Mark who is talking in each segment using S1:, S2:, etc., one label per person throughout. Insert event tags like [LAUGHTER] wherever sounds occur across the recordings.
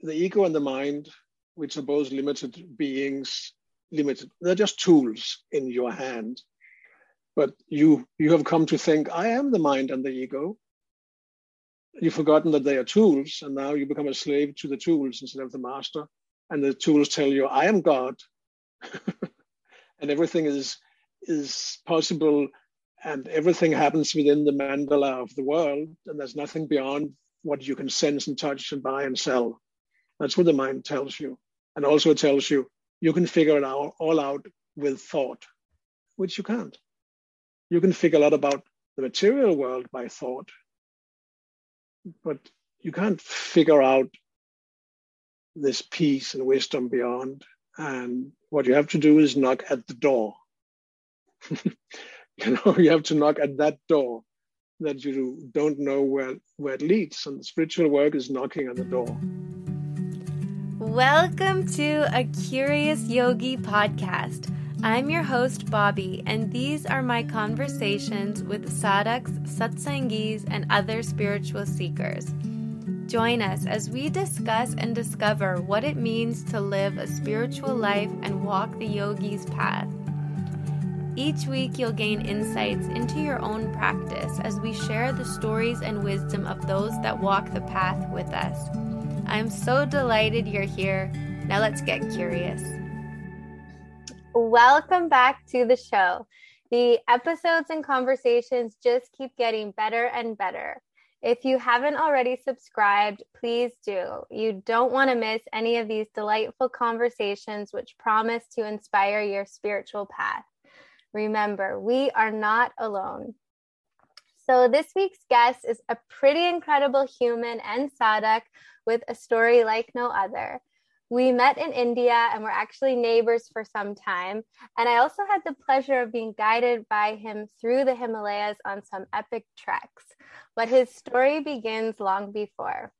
S1: the ego and the mind, which are both limited beings, limited, they're just tools in your hand. But you you have come to think, I am the mind and the ego. You've forgotten that they are tools, and now you become a slave to the tools instead of the master. And the tools tell you, I am God. [LAUGHS] and everything is is possible and everything happens within the mandala of the world and there's nothing beyond what you can sense and touch and buy and sell that's what the mind tells you. And also it tells you you can figure it out all out with thought which you can't. You can figure a lot about the material world by thought but you can't figure out this peace and wisdom beyond. And what you have to do is knock at the door. [LAUGHS] You know you have to knock at that door that you don't know where where it leads. And the spiritual work is knocking at the door
S2: welcome to a curious yogi podcast i'm your host Bobbi and these are my conversations with sadhaks satsangis and other spiritual seekers Join us as we discuss and discover what it means to live a spiritual life and walk the yogi's path. Each week, you'll gain insights into your own practice as we share the stories and wisdom of those that walk the path with us. I'm so delighted you're here. Now, let's get curious. Welcome back to the show. The episodes and conversations just keep getting better and better. If you haven't already subscribed, please do. You don't want to miss any of these delightful conversations which promise to inspire your spiritual path. Remember, we are not alone. So, this week's guest is a pretty incredible human and sadhak with a story like no other. We met in India and were actually neighbors for some time. And I also had the pleasure of being guided by him through the Himalayas on some epic treks. But his story begins long before.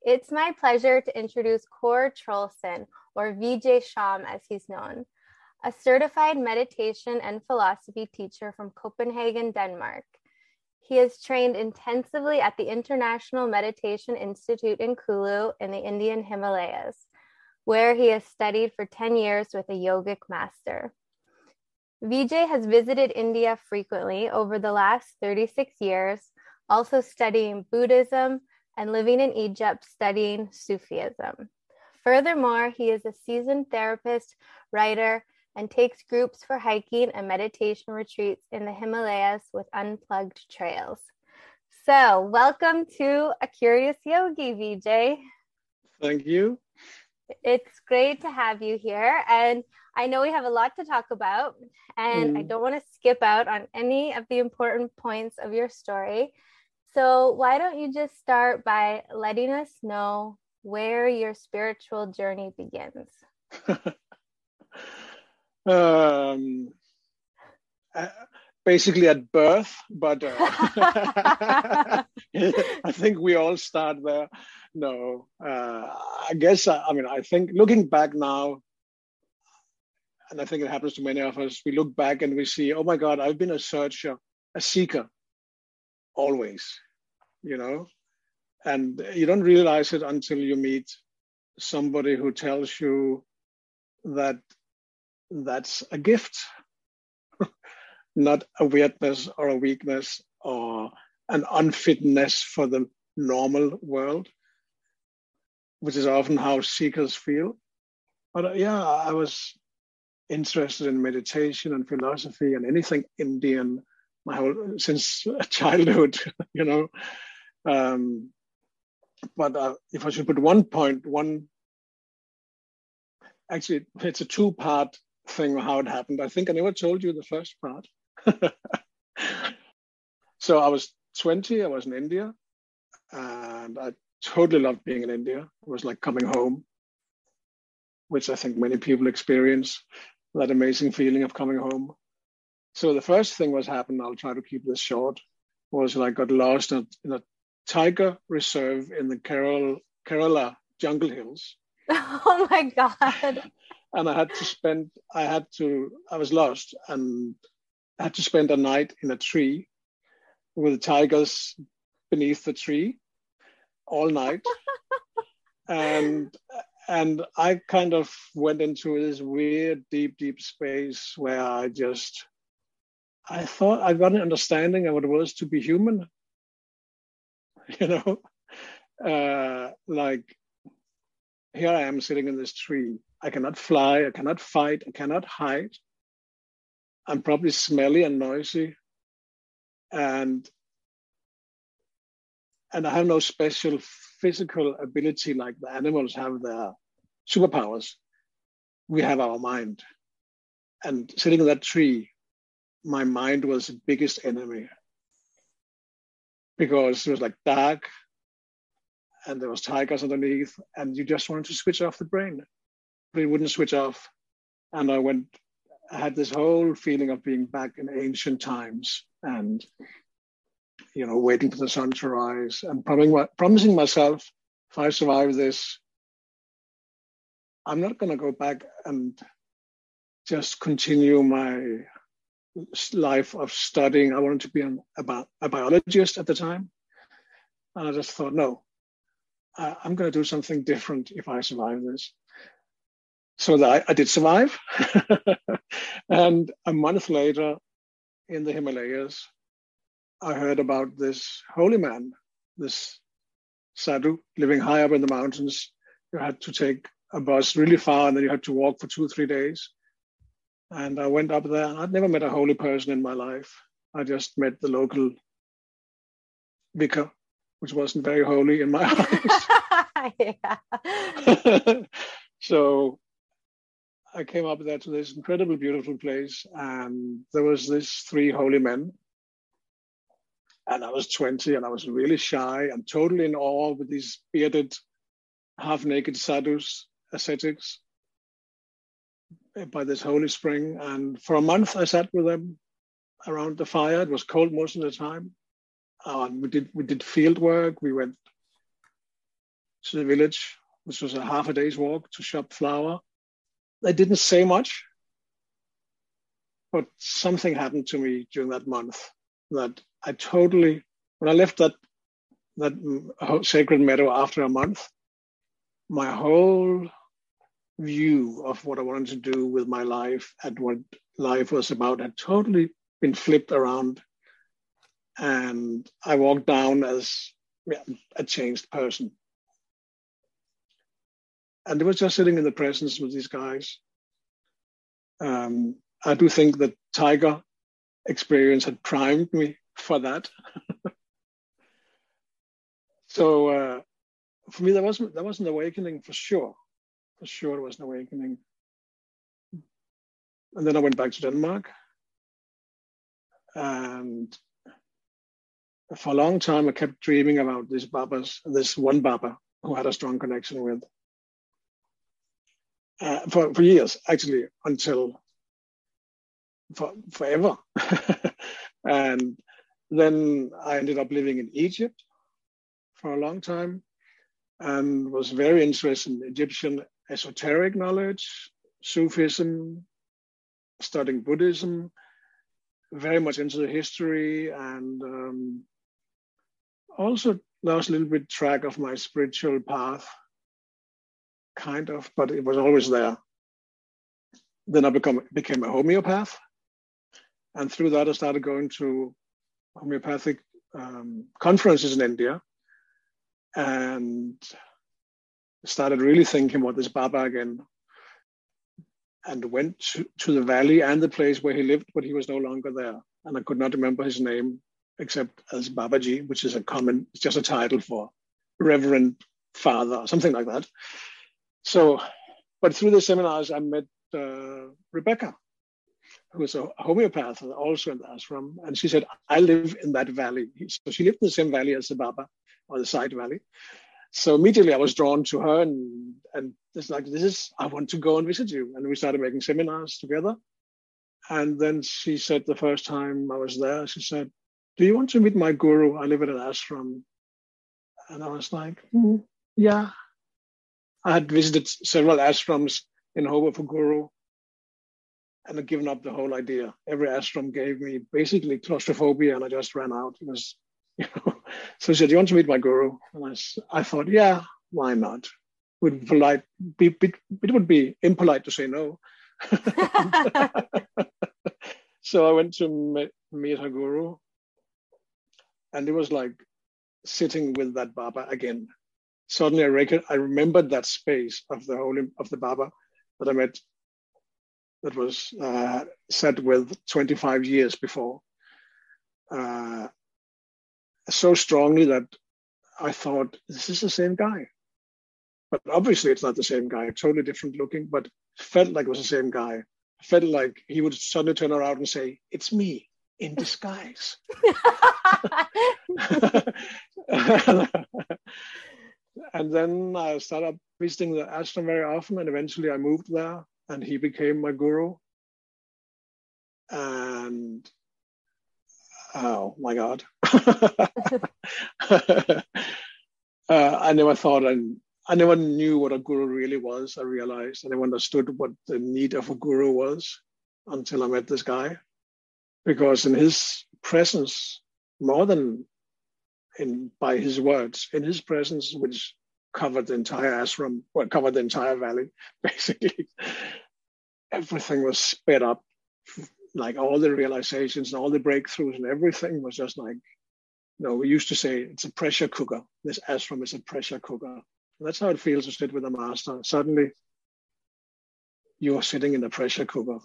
S2: It's my pleasure to introduce Kåre Troelsen, or Vijay Shyam as he's known a certified meditation and philosophy teacher from Copenhagen, Denmark. He has trained intensively at the International Meditation Institute in Kulu in the Indian Himalayas, where he has studied for 10 years with a yogic master. Vijay has visited India frequently over the last 36 years, also studying Buddhism and living in Egypt studying Sufism. Furthermore, he is a seasoned therapist, writer, and takes groups for hiking and meditation retreats in the Himalayas with unplugged trails. So, welcome to A Curious Yogi, Vijay.
S1: Thank you.
S2: It's great to have you here. And I know we have a lot to talk about, and mm. I don't want to skip out on any of the important points of your story. So, why don't you just start by letting us know where your spiritual journey begins? [LAUGHS]
S1: um, uh, basically at birth, but uh, [LAUGHS] I think we all start there. No, uh, I guess, I, I mean, I think looking back now, and I think it happens to many of us, we look back and we see, oh my God, I've been a searcher, a seeker, always, you know? And you don't realize it until you meet somebody who tells you that that's a gift, [LAUGHS] not a weirdness or a weakness or an unfitness for the normal world, which is often how seekers feel. But uh, yeah, I was interested in meditation and philosophy and anything Indian my whole since [LAUGHS] childhood, [LAUGHS] you know. Um, but uh, if I should put one point, one actually, it's a two-part thing how it happened. I think I never told you the first part. [LAUGHS] so I was 20, I was in India, and I totally loved being in India. It was like coming home, which I think many people experience that amazing feeling of coming home. So the first thing was happened, I'll try to keep this short, was I got lost in a, in a tiger reserve in the Kerala, Kerala jungle hills. [LAUGHS]
S2: Oh my God [LAUGHS]
S1: and I had to spend, I had to, I was lost and I had to spend a night in a tree with tigers beneath the tree all night. [LAUGHS] and and I kind of went into this weird, deep, deep space where I just I thought I got an understanding of what it was to be human. [LAUGHS] You know, uh, like here I am sitting in this tree. I cannot fly, I cannot fight, I cannot hide. I'm probably smelly and noisy. And and I have no special physical ability like the animals have their superpowers. We have our mind. And sitting in that tree, my mind was the biggest enemy because it was like dark and there was tigers underneath and you just wanted to switch off the brain. But it wouldn't switch off. And i went i had this whole feeling of being back in ancient times and you know waiting for the sun to rise and promising, myself if i survive this i'm not going to go back and just continue my life of studying. I wanted to be an, a, a biologist at the time. And i just thought no I'm going to do something different if I survive this. So that I, I did survive. [LAUGHS] and a month later, in the Himalayas, I heard about this holy man, this sadhu living high up in the mountains. You had to take a bus really far and then you had to walk for two, or three days. And I went up there. I'd never met a holy person in my life. I just met the local vicar which wasn't very holy in my [LAUGHS] eyes. [LAUGHS] so I came up there to this incredibly beautiful place, and there was this three holy men. And I was 20 and I was really shy and totally in awe with these bearded, half naked sadhus, ascetics eh, by this holy spring. And for a month I sat with them around the fire. It was cold most of the time. Uh, we did we did field work. We went to the village, which was a half a day's walk to shop flour. They didn't say much, but something happened to me during that month that I totally when I left that that sacred meadow after a month, my whole view of what I wanted to do with my life and what life was about had totally been flipped around and I walked down as a changed person. And it was just sitting in the presence with these guys. Um, I do think that Tiger experience had primed me for that. [LAUGHS] so uh, for me, that wasn't that was an awakening for sure. For sure, it was an awakening. And then I went back to Denmark, and for a long time, I kept dreaming about this Baba's, this one Baba who had a strong connection with. Uh, for, for years, actually, until for, forever. [LAUGHS] and then I ended up living in Egypt for a long time and was very interested in Egyptian esoteric knowledge, Sufism, studying Buddhism, very much into the history and um, also lost a little bit track of my spiritual path, kind of, but it was always there. Then I become, became a homeopath. And through that, I started going to homeopathic um, conferences in India and started really thinking about this Baba again and went to, to the valley and the place where he lived, but he was no longer there. And I could not remember his name except as Babaji, which is a common, it's just a title for Reverend Father, or something like that. So, but through the seminars, I met uh, Rebecca, who is a homeopath also in the ashram. And she said, I live in that valley. So she lived in the same valley as the Baba, or the side valley. So immediately I was drawn to her and, and it's like, this is, I want to go and visit you. And we started making seminars together. And then she said the first time I was there, she said, do you want to meet my guru? I live at an ashram. And I was like, mm, yeah. I had visited several ashrams in hope of a guru and I'd given up the whole idea. Every ashram gave me basically claustrophobia and I just ran out. It was, [LAUGHS] you know, so she said, do you want to meet my guru? And I, I thought, yeah, why not? would polite be, be, it would be impolite to say no. [LAUGHS] [LAUGHS] so I went to meet, meet her guru, and it was like sitting with that Baba again. Suddenly, I, reckon, I remembered that space of the holy of the Baba that I met, that was uh, with 25 years before, uh, so strongly that I thought this is the same guy. But obviously, it's not the same guy. Totally different looking, but felt like it was the same guy. Felt like he would suddenly turn around and say, "It's me." In disguise. [LAUGHS] and then I started visiting the ashram very often, and eventually I moved there, and he became my guru. And oh my God, [LAUGHS] uh, I never thought and I never knew what a guru really was. I realized I never understood what the need of a guru was until I met this guy because in his presence, more than in by his words, in his presence, which covered the entire ashram, well, covered the entire valley, [LAUGHS] basically, everything was sped up. Like all the realizations and all the breakthroughs and everything was just like, you know, we used to say it's a pressure cooker. This ashram is a pressure cooker. And that's how it feels to sit with a master. Suddenly, you are sitting in a pressure cooker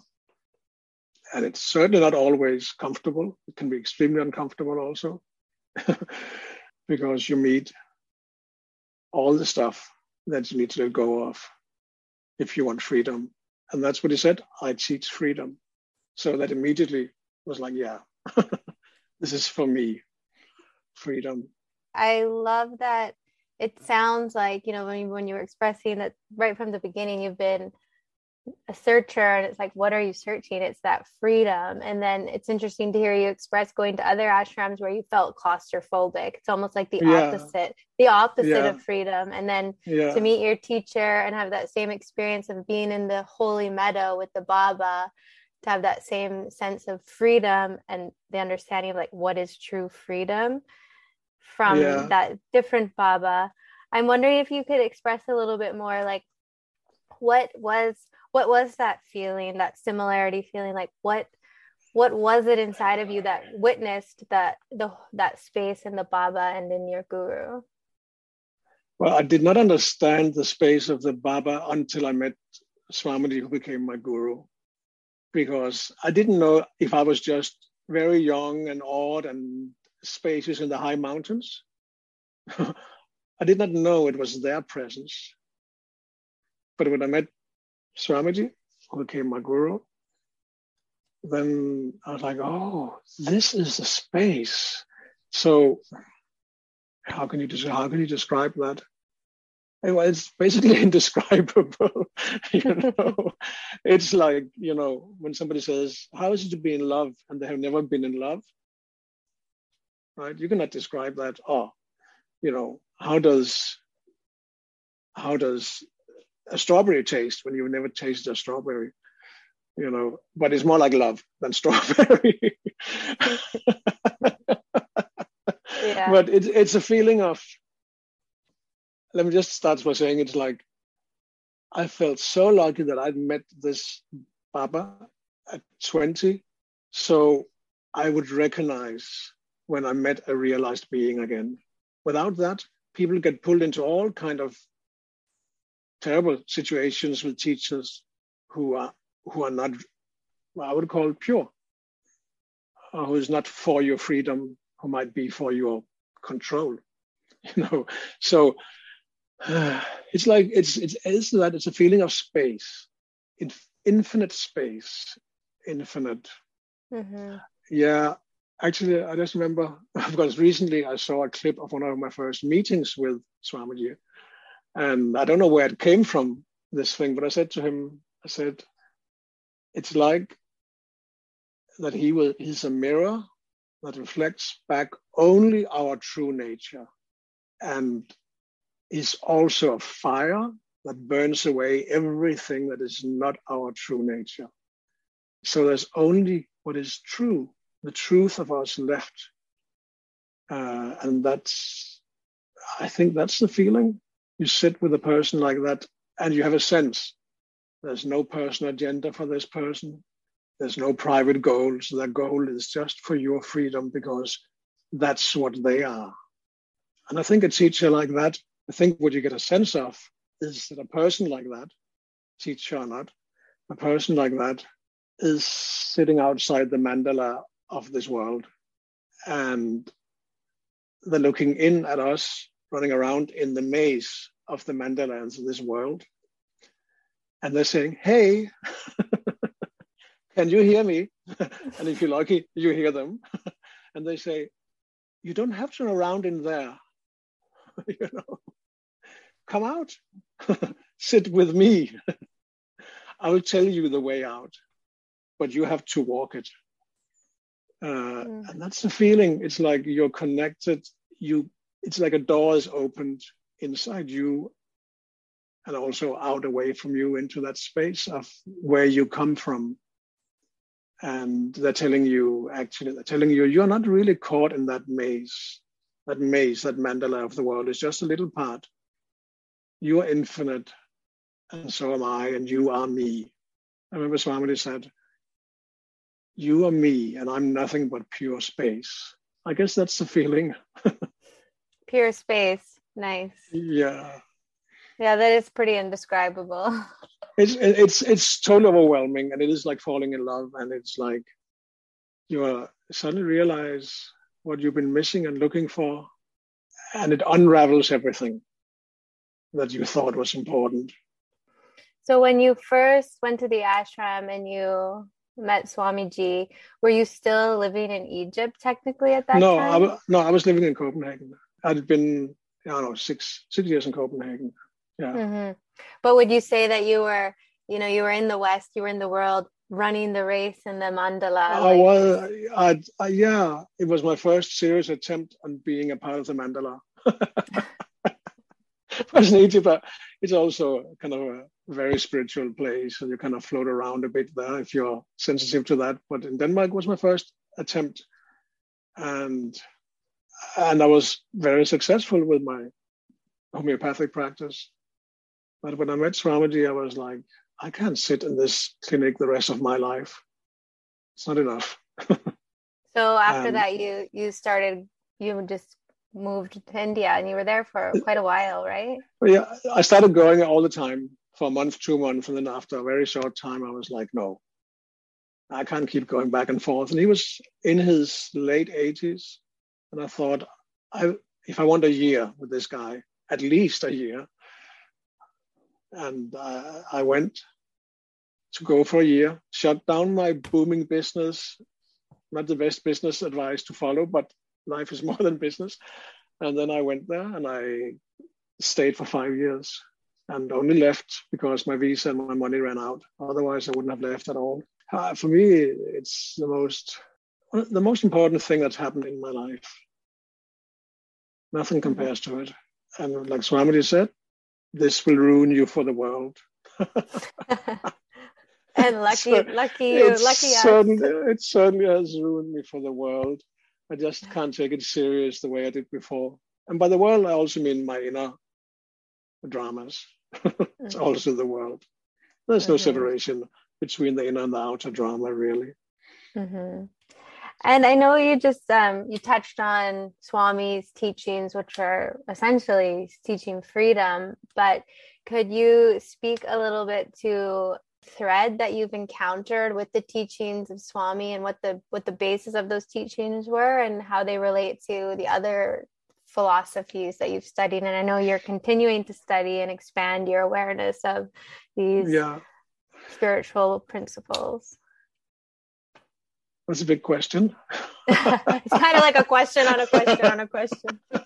S1: and it's certainly not always comfortable. It can be extremely uncomfortable also, [LAUGHS] because you meet all the stuff that you need to let go of if you want freedom. And that's what he said I teach freedom. So that immediately was like, yeah, [LAUGHS] this is for me freedom.
S2: I love that. It sounds like, you know, when you, when you were expressing that right from the beginning, you've been a searcher and it's like what are you searching it's that freedom and then it's interesting to hear you express going to other ashrams where you felt claustrophobic it's almost like the yeah. opposite the opposite yeah. of freedom and then yeah. to meet your teacher and have that same experience of being in the holy meadow with the baba to have that same sense of freedom and the understanding of like what is true freedom from that different baba i'm wondering if you could express a little bit more like what was what was that feeling that similarity feeling? Like what what was it inside of you that witnessed that the that space in the baba and in your guru?
S1: Well i did not understand the space of the baba until i met swamiji who became my guru because i didn't know if i was just very young and odd and spacious in the high mountains. [LAUGHS] I did not know it was their presence. But when i met Swamiji, who became my guru, then I was like, oh, this is the space. So how can you how can you describe that? Anyway, it's basically [LAUGHS] indescribable. [LAUGHS] you know, it's like you know when somebody says, "How is it to be in love?" and they have never been in love, right? You cannot describe that. Oh, you know, how does how does a strawberry taste when you've never tasted a strawberry, you know, but it's more like love than strawberry. yeah. But it's it's a feeling of, let me just start by saying it's like, I felt so lucky that I'd met this Baba at 20. So I would recognize when I met a realized being again. Without that, people get pulled into all kind of terrible situations with teachers who are who are not I would call pure, uh, who is not for your freedom, who might be for your control. [LAUGHS] You know, so uh, [SIGHS] it's like it's it's it's that it's a feeling of space, in, infinite space, infinite. Mm-hmm. Yeah, actually, I just remember [LAUGHS] because recently I saw a clip of one of my first meetings with Swamiji, and I don't know where it came from, this thing, but I said to him, I said, it's like that he will, he's a mirror that reflects back only our true nature and is also a fire that burns away everything that is not our true nature. So there's only what is true, the truth of us left. Uh, and that's, I think that's the feeling you sit with a person like that and you have a sense there's no personal agenda for this person. There's no private goals. Their goal is just for your freedom because that's what they are. And I think a teacher like that, I think what you get a sense of is that a person like that, teacher or not, a person like that is sitting outside the mandala of this world and they're looking in at us running around in the maze of the mandalas of this world and they're saying, Hey, [LAUGHS] can you hear me? [LAUGHS] and if you're lucky, you hear them. [LAUGHS] and they say, You don't have to run around in there. you know, come out, sit with me. I will tell you the way out, but you have to walk it. Uh, mm. And that's the feeling. It's like you're connected. You, it's like a door is opened inside you and also out away from you into that space of where you come from. And they're telling you, actually, they're telling you, you're not really caught in that maze. That maze, that mandala of the world is just a little part. You are infinite, and so am I, and you are me. I remember Swamiji said, You are me, and I'm nothing but pure space. I guess that's the feeling. [LAUGHS]
S2: pure space. Nice.
S1: Yeah
S2: yeah that is pretty indescribable [LAUGHS]
S1: it's it's it's totally overwhelming and it is like falling in love and it's like you are suddenly realize what you've been missing and looking for and it unravels everything that you thought was important
S2: so when you first went to the ashram and you met Swamiji, were you still living in Egypt technically at that
S1: no,
S2: time?
S1: I, no, I was living in Copenhagen. I'd been, I don't know, six six years in Copenhagen. Yeah. Mm-hmm.
S2: But would you say that you were, you know, you were in the West, you were in the world running the race in the mandala?
S1: I like... was, I, I, yeah, it was my first serious attempt on being a part of the mandala. [LAUGHS] was in Egypt, but it's also kind of a very spiritual place, and you kind of float around a bit there if you're sensitive to that. But in Denmark was my first attempt, and and I was very successful with my homeopathic practice. But when I met Swamiji, I was like, I can't sit in this clinic the rest of my life. It's not enough. [LAUGHS]
S2: so after and, that, you you started, you just moved to India, and you were there for quite a while, right?
S1: Yeah, I started going all the time for a month, two months, and then after a very short time, I was like, no, I can't keep going back and forth. And he was in his late 80s, and I thought, I if I want a year with this guy, at least a year, and uh, I went to go for a year, shut down my booming business. Not the best business advice to follow, but life is [LAUGHS] more than business. And then I went there and I stayed for five years and only left because my visa and my money ran out. Otherwise, I wouldn't have left at all. Uh, for me, it's the most the most important thing that's happened in my life. Nothing compares to it. And like Swamiji said, this will ruin you for the world. [LAUGHS]
S2: and lucky, so lucky you, lucky
S1: certainly, us. It certainly has ruined me for the world. I just can't take it serious the way I did before. And by the world, I also mean my inner dramas. [LAUGHS] it's mm-hmm. also the world. There's mm-hmm. no separation between the inner and the outer drama, really.
S2: Mm-hmm. And I know you just um, you touched on Swami's teachings, which are essentially teaching freedom. But could you speak a little bit to thread that you've encountered with the teachings of Swami and what the what the basis of those teachings were and how they relate to the other philosophies that you've studied? And I know you're continuing to study and expand your awareness of these yeah. spiritual principles.
S1: That's a big question. [LAUGHS] [LAUGHS]
S2: it's kind of like a question on a question on a question. [LAUGHS]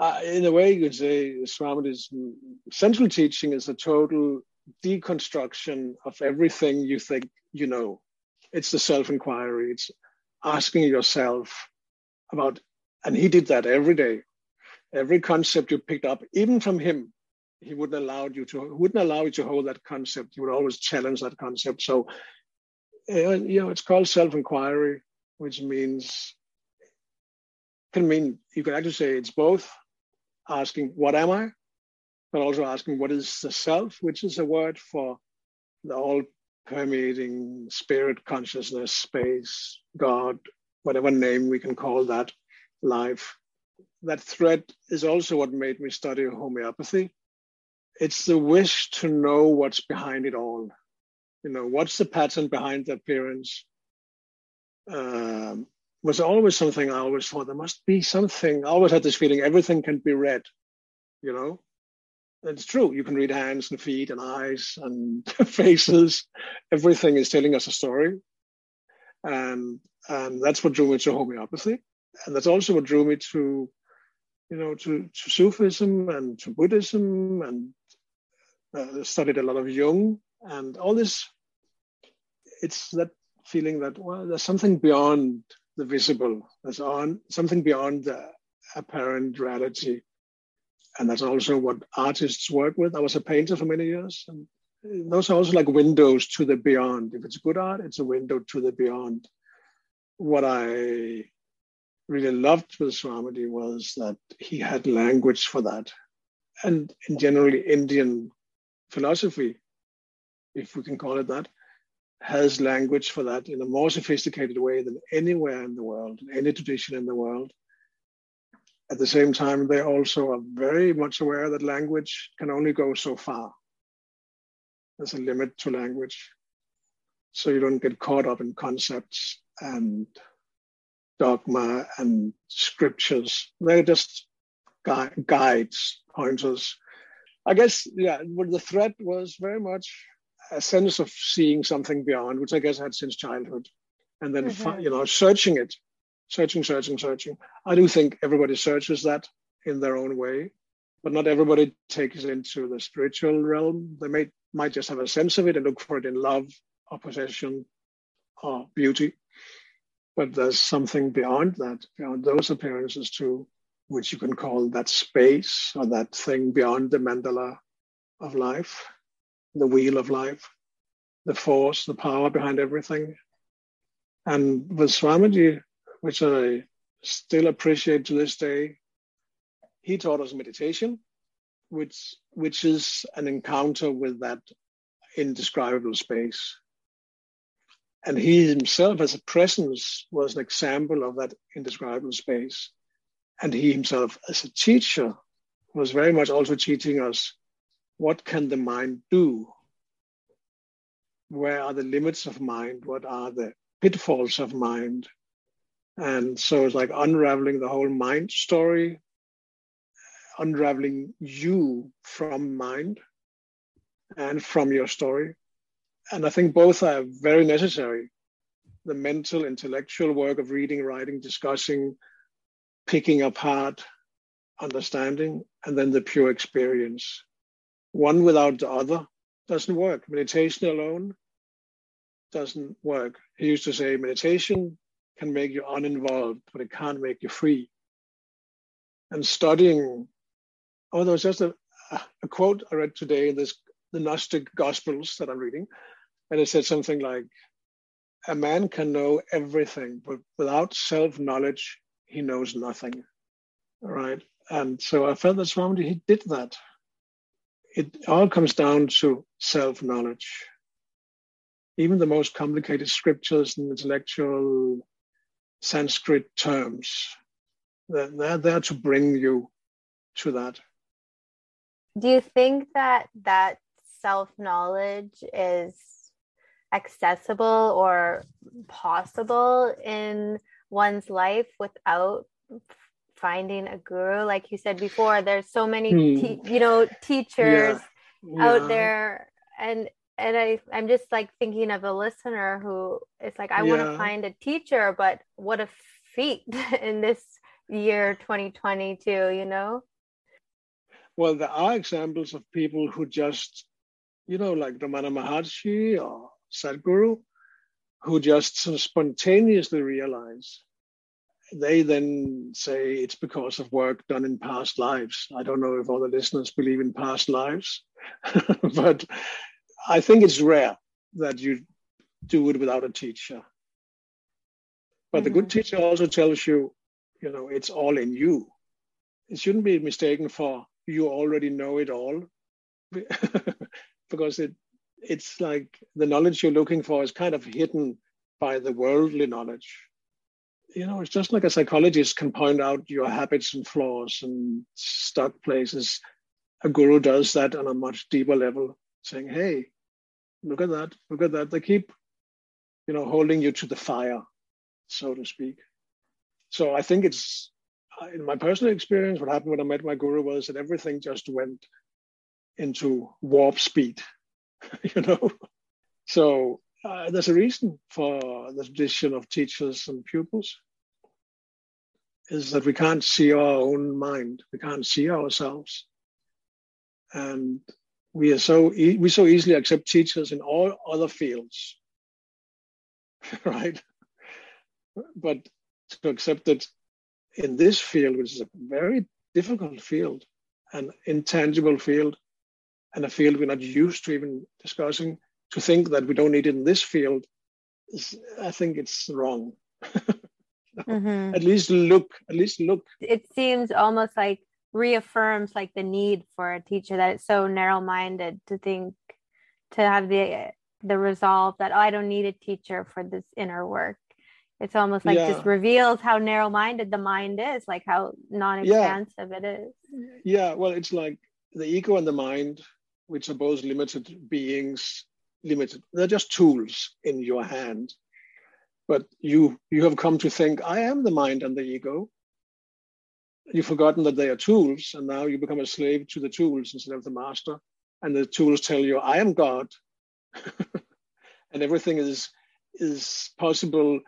S1: Uh, in a way, you could say Swamiji's central teaching is a total deconstruction of everything you think you know. It's the self inquiry, it's asking yourself about, and he did that every day. Every concept you picked up, even from him, he wouldn't allow you to wouldn't allow you to hold that concept. He would always challenge that concept. So you know, it's called self-inquiry, which means can mean you can actually say it's both asking, what am I? But also asking, what is the self, which is a word for the all permeating spirit, consciousness, space, God, whatever name we can call that, life. That thread is also what made me study homeopathy. It's the wish to know what's behind it all. You know, what's the pattern behind the appearance? Um, was always something I always thought there must be something. I always had this feeling everything can be read, you know. It's true. You can read hands and feet and eyes and [LAUGHS] faces. Everything is telling us a story. And and that's what drew me to homeopathy. And that's also what drew me to, you know, to, to Sufism and to Buddhism and uh, studied a lot of Jung and all this. It's that feeling that, well, there's something beyond the visible. There's on something beyond the apparent reality. And that's also what artists work with. I was a painter for many years. And those are also like windows to the beyond. If it's good art, it's a window to the beyond. What I really loved with Swamiji was that he had language for that. And in generally Indian philosophy, if we can call it that, has language for that in a more sophisticated way than anywhere in the world, any tradition in the world. At the same time, they also are very much aware that language can only go so far. There's a limit to language. So you don't get caught up in concepts and dogma and scriptures. They're just gui- guides, pointers. I guess, yeah, the threat was very much a sense of seeing something beyond, which I guess I had since childhood, and then mm-hmm. you know searching it, searching, searching, searching. I do think everybody searches that in their own way, but not everybody takes it into the spiritual realm. They may might just have a sense of it and look for it in love or possession or beauty, but there's something beyond that, beyond those appearances too, which you can call that space or that thing beyond the mandala of life the wheel of life, the force, the power behind everything. And with Swamiji, which I still appreciate to this day, he taught us meditation, which which is an encounter with that indescribable space. And he himself, as a presence, was an example of that indescribable space. And he himself, as a teacher, was very much also teaching us what can the mind do? Where are the limits of mind? What are the pitfalls of mind? And so it's like unraveling the whole mind story, unraveling you from mind and from your story. And I think both are very necessary. The mental, intellectual work of reading, writing, discussing, picking apart, understanding, and then the pure experience one without the other doesn't work. Meditation alone doesn't work. He used to say meditation can make you uninvolved, but it can't make you free. And studying, oh, there was just a, a quote I read today in this the Gnostic Gospels that I'm reading, and it said something like, "A man can know everything, but without self-knowledge, he knows nothing." Right, and so I felt that Swamiji he did that it all comes down to self knowledge. Even the most complicated scriptures and intellectual Sanskrit terms, they're, they're there to bring you to that.
S2: Do you think that that self knowledge is accessible or possible in one's life without finding a guru like you said before there's so many hmm. te- you know teachers yeah. out yeah. there and and I, I'm just like thinking of a listener who is like, I yeah. want to find a teacher, but what a feat [LAUGHS] in this year 2022, you know?
S1: Well, there are examples of people who just, you know, like Ramana Maharshi or Sadhguru, who just spontaneously realize they then say it's because of work done in past lives. I don't know if all the listeners believe in past lives, [LAUGHS] but I think it's rare that you do it without a teacher. But mm-hmm. the good mm-hmm. teacher also tells you, you know, it's all in you. it shouldn't be mistaken for you already know it all [LAUGHS] because it it's like the knowledge you're looking for is kind of hidden by the worldly knowledge you know it's just like a psychologist can point out your habits and flaws and stuck places. A guru does that on a much deeper level saying hey look at that look at that. They keep you know holding you to the fire so to speak. So i think it's in my personal experience what happened when i met my guru was that everything just went into warp speed [LAUGHS] you know? So uh, there's a reason for the tradition of teachers and pupils is that we can't see our own mind. We can't see ourselves. And we are so e- we so easily accept teachers in all other fields [LAUGHS] right? But to accept it in this field which is a very difficult field an intangible field and a field we're not used to even discussing to think that we don't need it in this field is i think it's wrong [LAUGHS] mm-hmm. at least look at least look
S2: it seems almost like reaffirms like the need for a teacher that it's so narrow-minded to think to have the the resolve that oh, I don't need a teacher for this inner work. It's almost like yeah. just reveals how narrow-minded the mind is, like how non-expansive yeah. it is.
S1: Yeah, well, it's like the ego and the mind, which are both limited beings, limited. They're just tools in your hand. But you you have come to think I am the mind and the ego, you've forgotten that they are tools, and now you become a slave to the tools instead of the master. And the tools tell you, "I am God," [LAUGHS] and everything is is possible,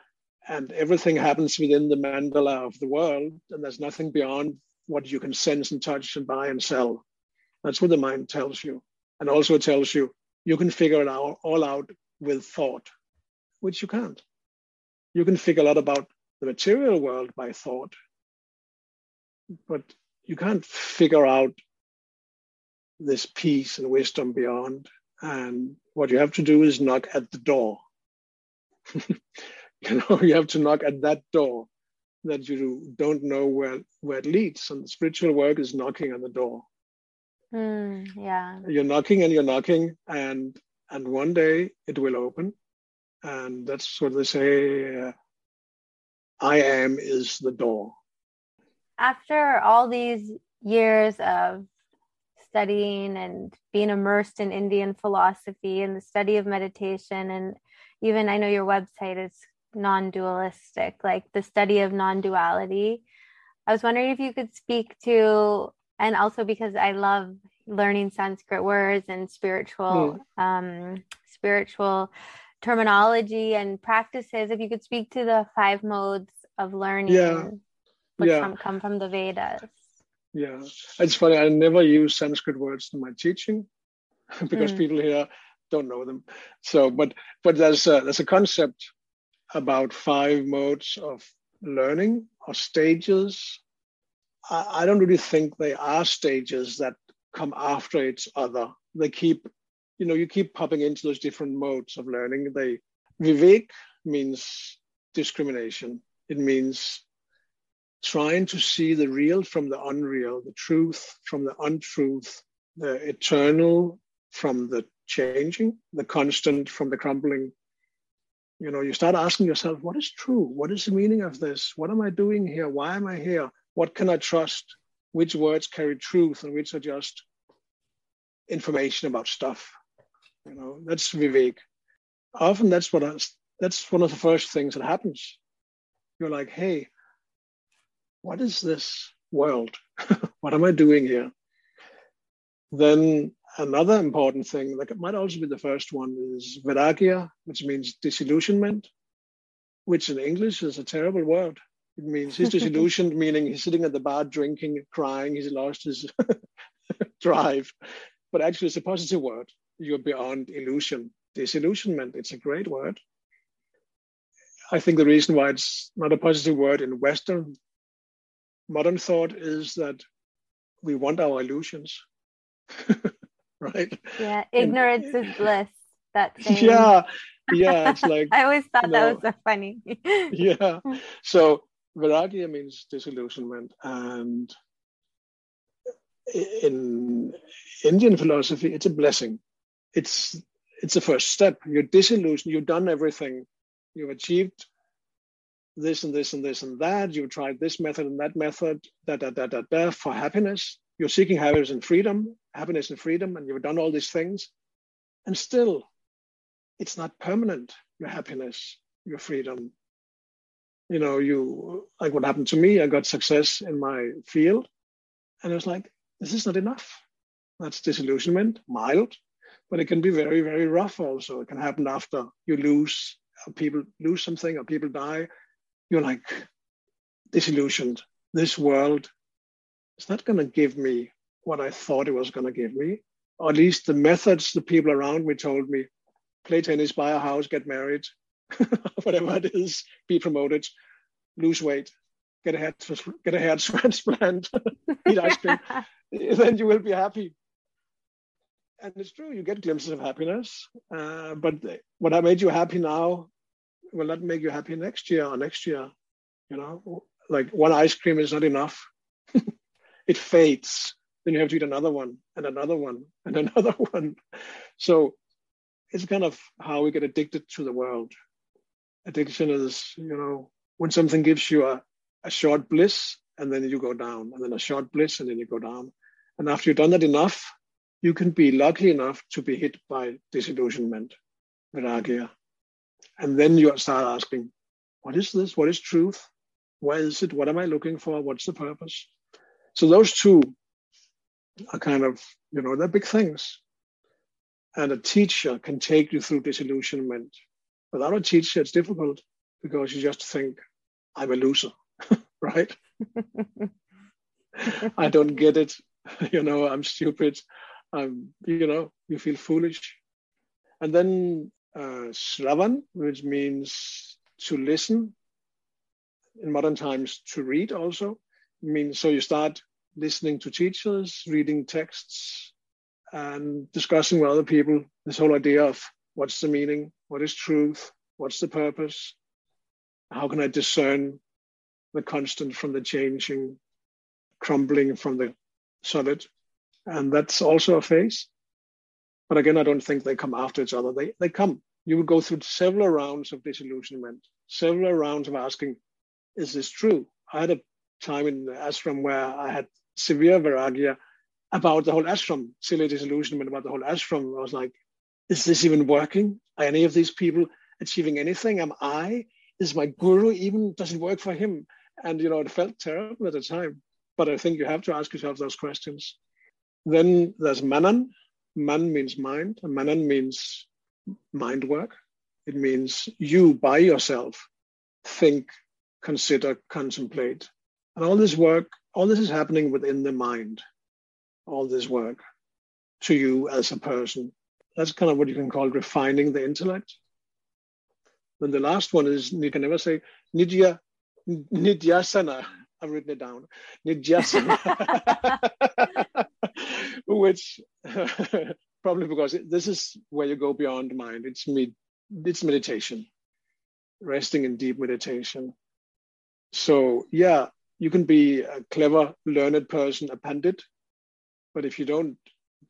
S1: and everything happens within the mandala of the world, and there's nothing beyond what you can sense and touch and buy and sell. That's what the mind tells you, and also tells you you can figure it out all out with thought, which you can't. You can figure a lot about the material world by thought, but you can't figure out this peace and wisdom beyond. And what you have to do is knock at the door. [LAUGHS] you know, you have to knock at that door that you don't know where where it leads. And the spiritual work is knocking on the door.
S2: Mm, yeah.
S1: You're knocking and you're knocking, and and one day it will open. And that's what they say. Uh, I am is the door
S2: after all these years of studying and being immersed in Indian philosophy and the study of meditation, and even I know your website is non dualistic, like the study of non duality. I was wondering if you could speak to, and also because I love learning Sanskrit words and spiritual, mm. um, spiritual terminology and practices, if you could speak to the five modes of learning.
S1: Yeah
S2: which yeah. come, from the Vedas.
S1: Yeah, it's funny. I never use Sanskrit words in my teaching [LAUGHS] because mm. people here don't know them. So, but but there's a, there's a concept about five modes of learning or stages. I, don't really think they are stages that come after each other. They keep, you know, you keep popping into those different modes of learning. They Vivek means discrimination. It means trying to see the real from the unreal, the truth from the untruth, the eternal from the changing, the constant from the crumbling. You know, you start asking yourself, what is true? What is the meaning of this? What am I doing here? Why am I here? What can I trust? Which words carry truth and which are just information about stuff? You know, that's Vivek. Often that's what I, that's one of the first things that happens. You're like, hey, what is this world? [LAUGHS] what am I doing here? Then another important thing, like it might also be the first one, is Vairagya, which means disillusionment, which in English is a terrible word. It means he's disillusioned, [LAUGHS] meaning he's sitting at the bar drinking, crying, he's lost his [LAUGHS] drive. But actually, it's a positive word. You're beyond illusion. Disillusionment, it's a great word. I think the reason why it's not a positive word in Western modern thought is that we want our illusions [LAUGHS] right
S2: yeah ignorance and, is bliss that thing.
S1: yeah yeah it's like
S2: i always thought that was so funny
S1: yeah so vairagya means disillusionment and in Indian philosophy, it's a blessing. It's it's the first step. You're disillusioned. You've done everything. You've achieved this and this and this and that. You've tried this method and that method. Da da da da da for happiness. You're seeking happiness and freedom, happiness and freedom, and you've done all these things, and still, it's not permanent. Your happiness, your freedom. You know, you like what happened to me. I got success in my field, and I was like, this is not enough. That's disillusionment, mild, but it can be very, very rough also. It can happen after you lose, uh, people lose something or people die. You're like disillusioned. This world is not going to give me what I thought it was going to give me. Or at least the methods the people around me told me play tennis, buy a house, get married, [LAUGHS] whatever it is, be promoted, lose weight, get a head, get a hair [LAUGHS] transplant, eat ice cream. [LAUGHS] then you will be happy. And it's true, you get glimpses of happiness. Uh, but what made you happy now will not make you happy next year or next year. You know, like one ice cream is not enough. it fades. Then you have to eat another one and another one and another one. So it's kind of how we get addicted to the world. Addiction is, you know, when something gives you a, a short bliss and then you go down, and then a short bliss and then you go down. And after you've done that enough, you can be lucky enough to be hit by disillusionment, vairagya. And then you start asking, what is this? What is truth? Where is it? What am I looking for? What's the purpose? So those two are kind of, you know, they're big things. And a teacher can take you through disillusionment. Without a teacher, it's difficult because you just think, I'm a loser, [LAUGHS] right? I don't get it. [LAUGHS] you know, I'm stupid. I'm, you know, you feel foolish. And then uh, which means to listen. In modern times, to read also it means so you start listening to teachers, reading texts, and discussing with other people this whole idea of what's the meaning, what is truth, what's the purpose, how can I discern the constant from the changing, crumbling from the solid. And that's also a phase. But again, I don't think they come after each other. They, they come. You will go through several rounds of disillusionment, several rounds of asking, is this true? I had a time in the ashram where I had severe vairagya about the whole ashram, silly disillusionment about the whole ashram. I was like, is this even working? Are any of these people achieving anything? Am I? Is my guru even, does it work for him? And, you know, it felt terrible at the time. But I think you have to ask yourself those questions. Then there's manan. Man means mind, and manan means mind work. It means you by yourself think, consider, contemplate. And all this work, all this is happening within the mind, all this work to you as a person. That's kind of what you can call refining the intellect. Then the last one is you can never say nidya nidyasana I've written it down. Nidhyasana, [LAUGHS] which [LAUGHS] probably because this is where you go beyond mind. It's me, it's meditation, resting in deep meditation. So yeah, you can be a clever, learned person, a pundit, but if you don't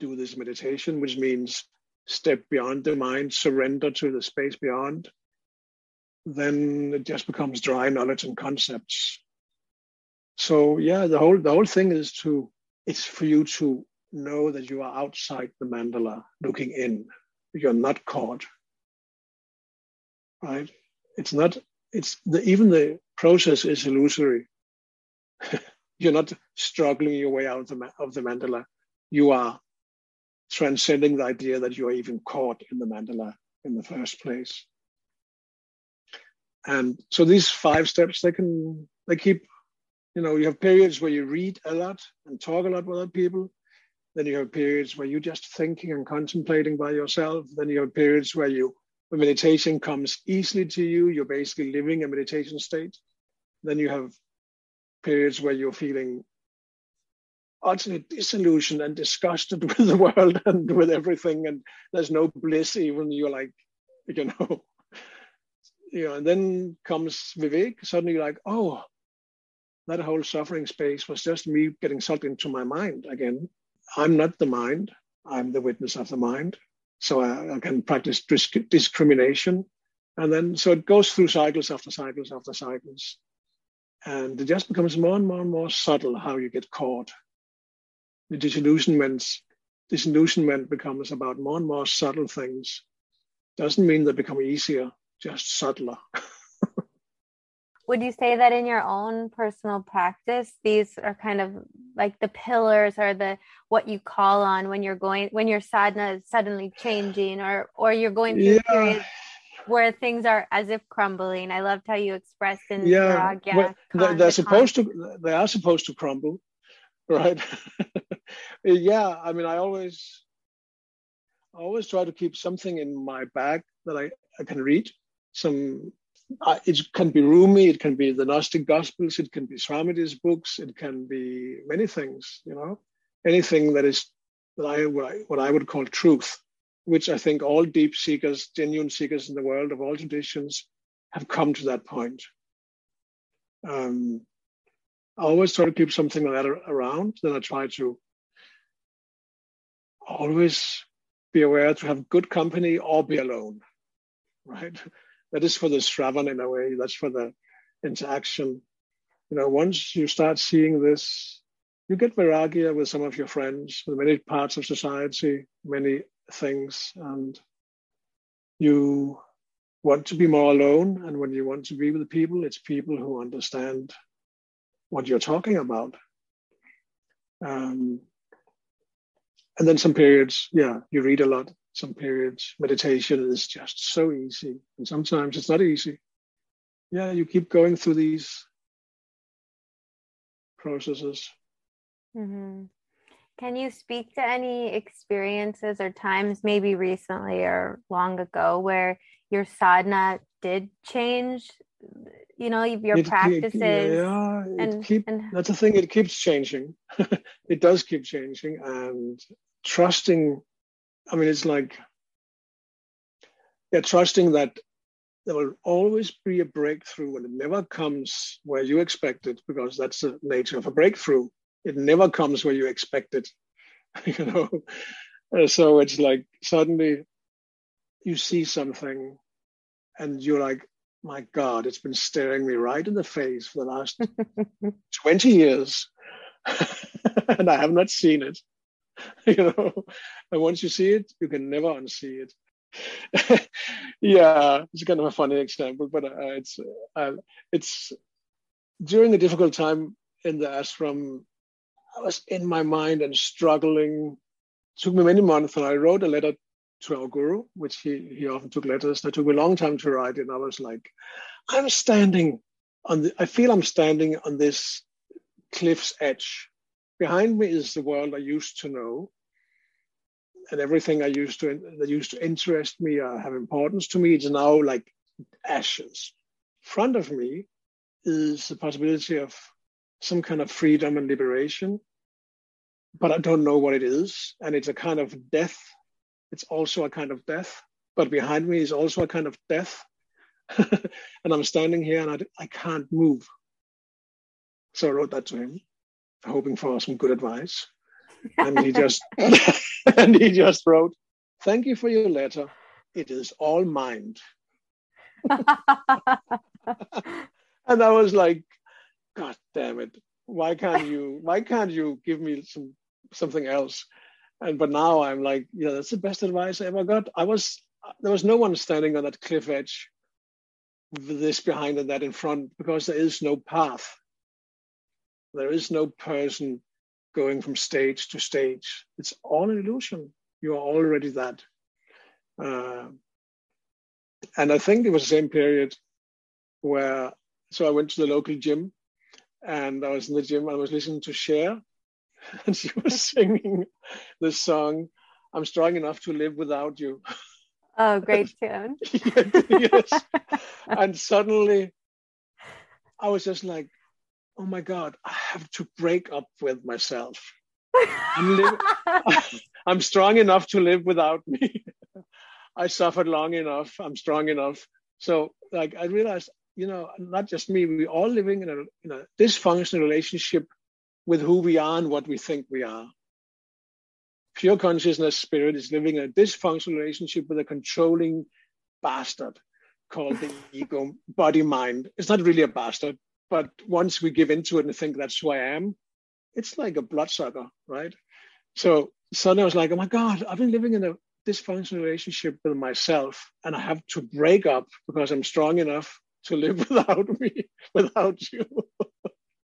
S1: do this meditation, which means step beyond the mind, surrender to the space beyond, then it just becomes dry knowledge and concepts so yeah, the whole the whole thing is to it's for you to know that you are outside the mandala, looking in. You're not caught. Right? It's not. It's the even the process is illusory. [LAUGHS] You're not struggling your way out of the, of the mandala. You are transcending the idea that you are even caught in the mandala in the first place. And so these five steps, they can they keep you know, you have periods where you read a lot and talk a lot with other people. Then you have periods where you're just thinking and contemplating by yourself. Then you have periods where you, when meditation comes easily to you, you're basically living a meditation state. Then you have periods where you're feeling utterly disillusioned and disgusted [LAUGHS] with the world and with everything, and there's no bliss. Even you're like, you know, [LAUGHS] you know. And then comes Vivek. Suddenly, like, oh, that whole suffering space was just me getting sucked into my mind again. I'm not the mind. I'm the witness of the mind. So I, I can practice disc- discrimination. And then, so it goes through cycles after cycles after cycles. And it just becomes more and more and more subtle how you get caught. The disillusionment, disillusionment becomes about more and more subtle things. Doesn't mean they become easier, just subtler. [LAUGHS]
S2: would you say that in your own personal practice these are kind of like the pillars or the what you call on when you're going when your sadhana is suddenly changing or or you're going through yeah. periods where things are as if crumbling i loved how you expressed in
S1: yeah well, they're, they're supposed to they are supposed to crumble [LAUGHS] right? [LAUGHS] Yeah i mean i always I always try to keep something in my bag that I, I can read. Some uh, it can be Rumi, it can be the Gnostic Gospels, it can be Swamiji's books, it can be many things, you know, anything that is that I what, I what I would call truth, which I think all deep seekers, genuine seekers in the world of all traditions, have come to that point. Um, I always try to keep something like that around. Then I try to always be aware to have good company or be alone, right? that is for the Shravan in a way, that's for the interaction. You know, once you start seeing this, you get vairagya with some of your friends, with many parts of society, many things, and you want to be more alone. And when you want to be with people, it's people who understand what you're talking about. Um, and then some periods, yeah, you read a lot some periods meditation is just so easy and sometimes it's not easy yeah you keep going through these processes
S2: mm-hmm. can you speak to any experiences or times maybe recently or long ago where your sadhana did change you know your it, practices
S1: yeah and, keep, and that's the thing it keeps changing [LAUGHS] it does keep changing and trusting I mean, it's like yeah, trusting that there will always be a breakthrough and it never comes where you expect it because that's the nature of a breakthrough. It never comes where you expect it, [LAUGHS] you know. So it's like suddenly you see something and you're like, my God, it's been staring me right in the face for the last [LAUGHS] 20 years [LAUGHS] and I have not seen it. [LAUGHS] you know and once you see it you can never unsee it yeah it's kind of a funny example but uh, it's uh, it's during a difficult time in the ashram i was in my mind and struggling it took me many months and i wrote a letter to our guru which he he often took letters that took me a long time to write and i was like i'm standing on the i feel i'm standing on this cliff's edge behind me is the world I used to know, and everything I used to that used to interest me or have importance to me is now like ashes. Front of me is the possibility of some kind of freedom and liberation, but I don't know what it is, and it's a kind of death. It's also a kind of death, but behind me is also a kind of death. [LAUGHS] and I'm standing here and I, I can't move. So I wrote that to him hoping for some good advice. And he just [LAUGHS] [LAUGHS] and he just wrote, Thank you for your letter. It is all mind. and I was like, God damn it. Why can't you why can't you give me some something else? And but now I'm like, yeah, that's the best advice I ever got. I was there was no one standing on that cliff edge with this behind and that in front because there is no path there is no person going from stage to stage. It's all an illusion. You are already that. Uh, and I think it was the same period where, so I went to the local gym and I was in the gym. I was listening to Cher [LAUGHS] and she was singing this song, I'm strong enough to live without you.
S2: Oh, great [LAUGHS] tune.
S1: yes. [LAUGHS] and suddenly I was just like, oh my God, I have to break up with myself. I'm, li- I'm strong enough to live without me. I suffered long enough. I'm strong enough. So like I realized, you know, not just me, we all living in a, in a dysfunctional relationship with who we are and what we think we are. Pure consciousness spirit is living in a dysfunctional relationship with a controlling bastard called the [LAUGHS] ego body mind. It's not really a bastard, but once we give into it and think that's who I am, it's like a bloodsucker, right? So suddenly I was like, oh my God, I've been living in a dysfunctional relationship with myself and I have to break up because I'm strong enough to live [LAUGHS] without me, without you.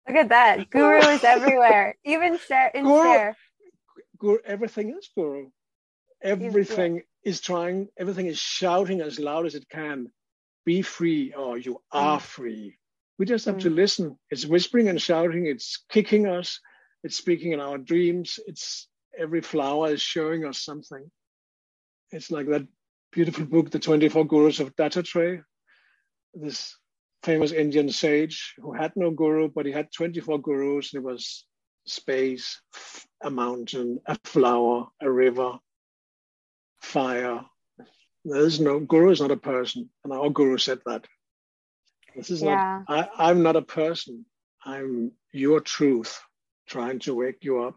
S2: Look at that. [LAUGHS] Guru is everywhere. Even Cher in
S1: Guru,
S2: Cher.
S1: Guru, everything is guru. Everything is trying, everything is shouting as loud as it can. Be free or you are mm. free. We just have mm. to listen. It's whispering and shouting, it's kicking us, it's speaking in our dreams, it's every flower is showing us something. It's like that beautiful book, The 24 Gurus of Dattatreya. This famous Indian sage who had no guru, but he had 24 gurus. There was space, a mountain, a flower, a river, fire. There's no guru is not a person, and our guru said that. This is yeah. not. I, I'm not a person. I'm your truth, trying to wake you up.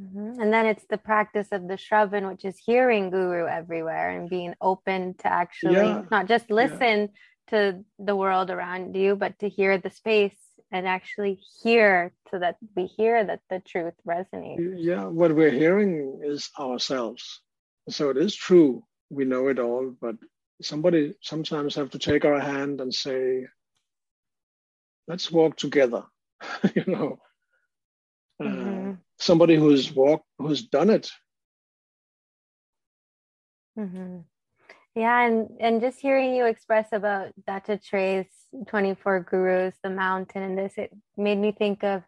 S2: Mm-hmm. And then it's the practice of the Shravan, which is hearing Guru everywhere and being open to actually yeah. not just listen yeah. To the world around you, but to hear the space and actually hear so that we hear that the truth resonates.
S1: Yeah, what we're hearing is ourselves. So it is true. We know it all, but somebody sometimes have to take our hand and say, let's walk together, [LAUGHS] you know. Uh, mm-hmm. Uh, somebody who's walked, who's done it.
S2: Mm-hmm. Yeah, and and just hearing you express about Dattatreya's 24 gurus, the mountain, and this, it made me think of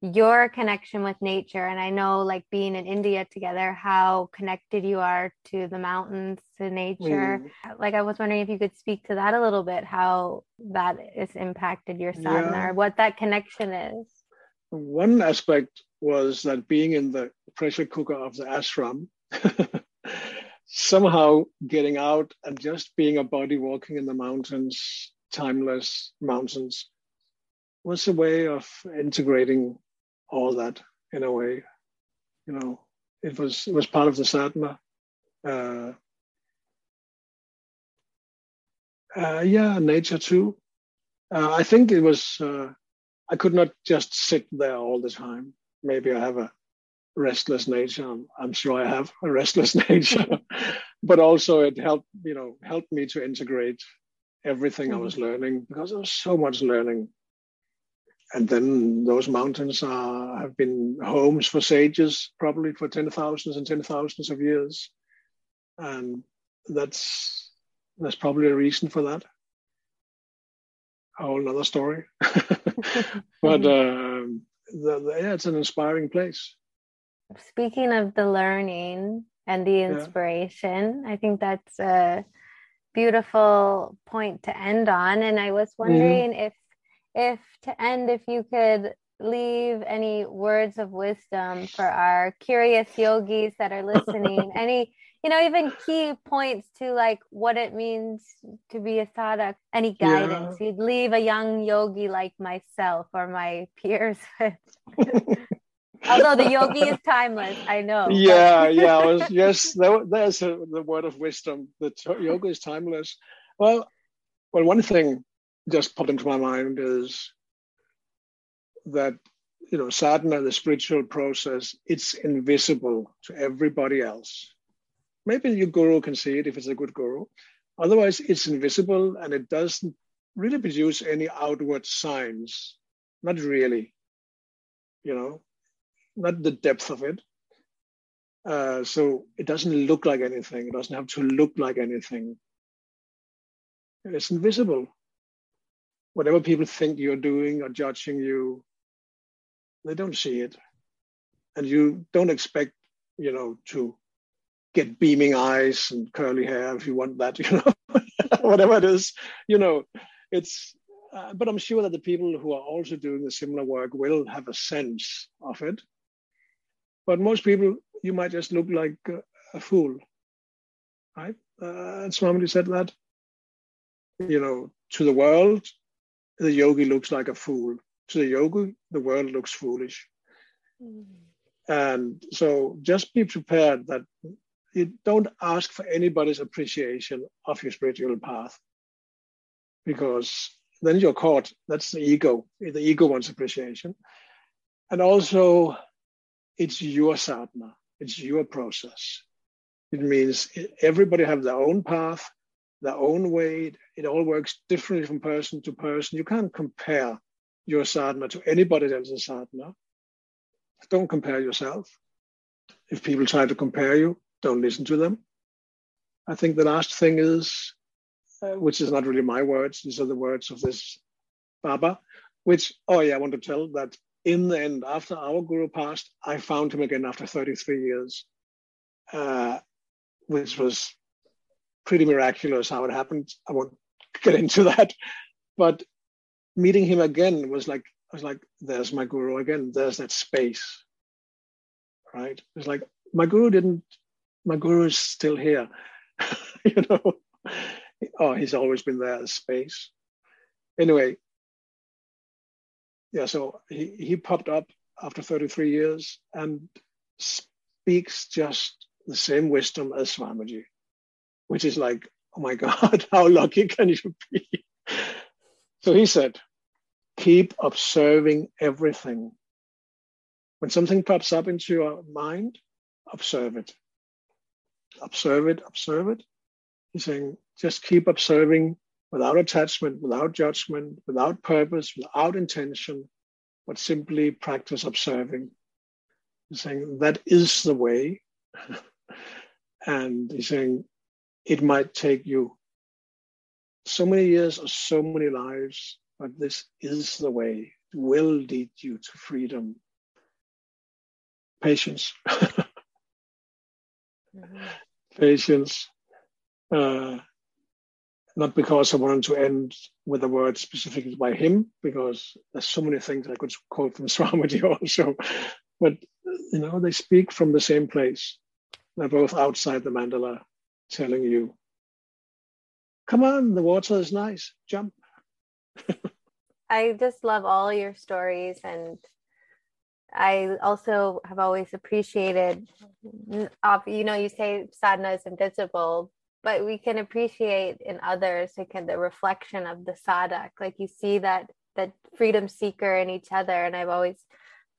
S2: your connection with nature. And I know, like being in India together, how connected you are to the mountains, to nature. Mm. Like, I was wondering if you could speak to that a little bit, how that has impacted your sadhana, yeah. or what that connection is.
S1: One aspect was that being in the pressure cooker of the ashram, [LAUGHS] somehow getting out and just being a body walking in the mountains, timeless mountains, was a way of integrating all that in a way. You know, it was it was part of the sadhana. Uh, uh, yeah, nature too. Uh, I think it was. Uh, I could not just sit there all the time maybe I have a restless nature. I'm, I'm sure I have a restless [LAUGHS] nature, but also it helped, you know, helped me to integrate everything mm-hmm. I was mm-hmm. learning because there was so much learning. And then those mountains are, have been homes for sages, probably for ten thousands and ten thousands of years, and that's that's probably a reason for that. A whole other story, [LAUGHS] but um, the, the, yeah, it's an inspiring place.
S2: Speaking of the learning and the inspiration, yeah. I think that's a beautiful point to end on. And I was wondering mm-hmm. if, if to end, if you could leave any words of wisdom for our curious yogis that are listening, [LAUGHS] any you know even key points to like what it means to be a sadhak any guidance yeah. you'd leave a young yogi like myself or my peers [LAUGHS] with [LAUGHS] although the yogi is timeless i know. [LAUGHS]
S1: Yeah yeah was, [LAUGHS] yes there, there's a, the word of wisdom. The yoga is timeless. Well well one thing just popped into my mind is that you know sadhana the spiritual process it's invisible to everybody else. Maybe your guru can see it if it's a good guru. Otherwise, it's invisible and it doesn't really produce any outward signs. Not really, you know, not the depth of it. Uh, so it doesn't look like anything. It doesn't have to look like anything. It's invisible. Whatever people think you're doing or judging you, they don't see it. And you don't expect, you know, to get beaming eyes and curly hair if you want that, [LAUGHS] you know, whatever it is, you know, it's, uh, but I'm sure that the people who are also doing the similar work will have a sense of it. But most people, you might just look like a, a fool, right? Uh, and Swamiji said that, you know, to the world, the yogi looks like a fool. To the yogi, the world looks foolish. Mm. And so just be prepared that you don't ask for anybody's appreciation of your spiritual path because then you're caught. That's the ego. The ego wants appreciation. And also, it's your sadhana, it's your process. It means everybody have their own path, their own way. It all works differently from person to person. You can't compare your sadhana to anybody else's sadhana. Don't compare yourself. If people try to compare you, don't listen to them. I think the last thing is, uh, which is not really my words, these are the words of this Baba, which, oh yeah, I want to tell that in the end, after our guru passed, I found him again after 33 years, uh, which was pretty miraculous how it happened. I won't get into that, but meeting him again was like I was like, "There's my guru again. There's that space." Right? It's like my guru didn't. My guru is still here. [LAUGHS] you know. Oh, he's always been there. The space. Anyway, yeah, so he, he popped up after 33 years and speaks just the same wisdom as Swamiji, which is like, oh my [LAUGHS] God, how lucky can you be? So he said, keep observing everything. When something pops up into your mind, observe it. Observe it, observe it. He's saying, just keep observing without attachment, without judgment, without purpose, without intention, but simply practice observing. He's saying that is the way. [LAUGHS] and he's saying it might take you so many years or so many lives, but this is the way. It will lead you to freedom. Patience. [LAUGHS] mm-hmm. Patience. Uh, not because I wanted to end with a word specifically by him, because there's so many things I could quote from [LAUGHS] Swamiji also, but you know, they speak from the same place. They're both outside the mandala telling you, come on, the water is nice, jump. [LAUGHS]
S2: I just love all your stories and I also have always appreciated, you know, you say sadhana is invisible, but we can appreciate in others like the reflection of the sadhak like you see that that freedom seeker in each other and i've always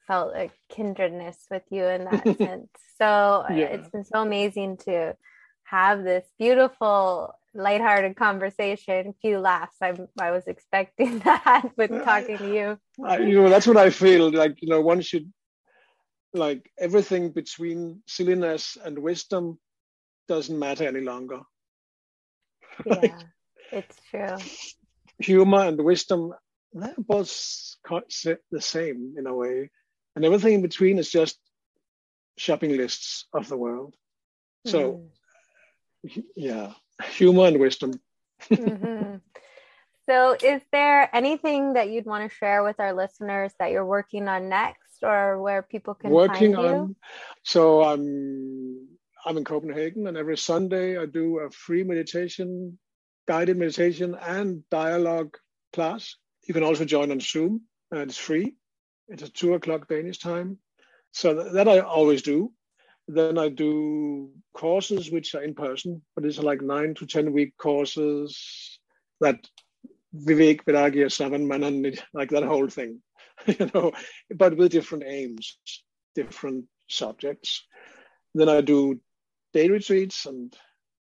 S2: felt a kindredness with you in that [LAUGHS] sense. So uh, yeah. it's been so amazing to have this beautiful lighthearted conversation. Few laughs. I i was expecting [LAUGHS] that with uh, talking to you.
S1: I, you know that's what i feel like you know one should like everything between silliness and wisdom doesn't matter any longer.
S2: Yeah, [LAUGHS] it's true.
S1: Humor and wisdom, they're both the same in a way. And everything in between is just shopping lists of the world. So, mm. yeah, humor and wisdom. mm-hmm.
S2: So, is there anything that you'd want to share with our listeners that you're working on next or where people can working find you? on
S1: so i'm I'm in Copenhagen, and every Sunday I do a free meditation, guided meditation, and dialogue class. You can also join on Zoom, and it's free. It's at two o'clock Danish time. So that, I always do. Then I do courses which are in person, but it's like nine to 10 week courses that Vivek, Vairagya, Shravan Manan, like that whole thing, [LAUGHS] you know, but with different aims, different subjects. Then I do day retreats and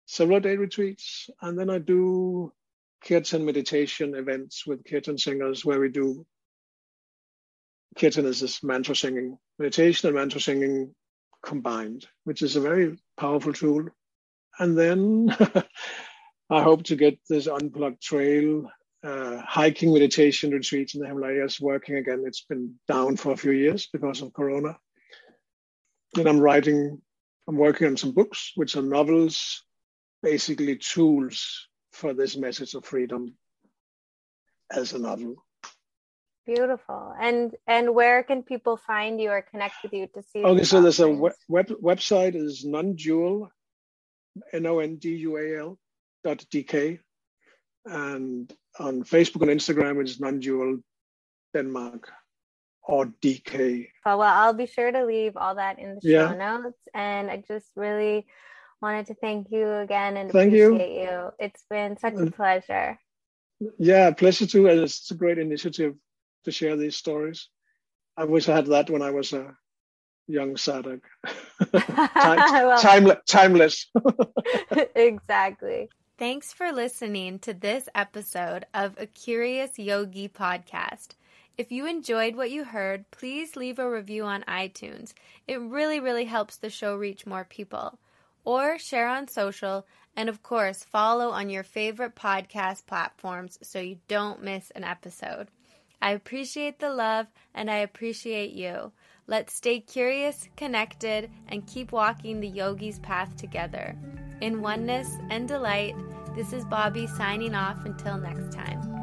S1: several day retreats. And then I do kirtan meditation events with kirtan singers where we do kirtan is this mantra singing, meditation and mantra singing combined, which is a very powerful tool. And then [LAUGHS] I hope to get this unplugged trail uh, hiking meditation retreats in the Himalayas working again. It's been down for a few years because of Corona. And I'm writing I'm working on some books, which are novels, basically tools for this message of freedom as a novel.
S2: Beautiful. And and where can people find you or connect with you to see?
S1: Okay, so there's a web, web website is nondual, N O N D U A L dot DK. And on Facebook and Instagram, it's non-dual Denmark or DK.
S2: Oh, well, I'll be sure to leave all that in the show yeah. notes. And I just really wanted to thank you again and thank appreciate you. you. It's been such a uh, pleasure.
S1: Yeah, pleasure too. And it's a great initiative to share these stories. I wish I had that when I was a young Sadhak. [LAUGHS] Time, well, timeless. timeless. [LAUGHS]
S2: exactly. Thanks for listening to this episode of a Curious Yogi podcast. If you enjoyed what you heard, please leave a review on iTunes. It really, really helps the show reach more people. Or share on social, and of course, follow on your favorite podcast platforms so you don't miss an episode. I appreciate the love and I appreciate you. Let's stay curious, connected, and keep walking the yogi's path together. In oneness and delight, this is Bobbi signing off until next time.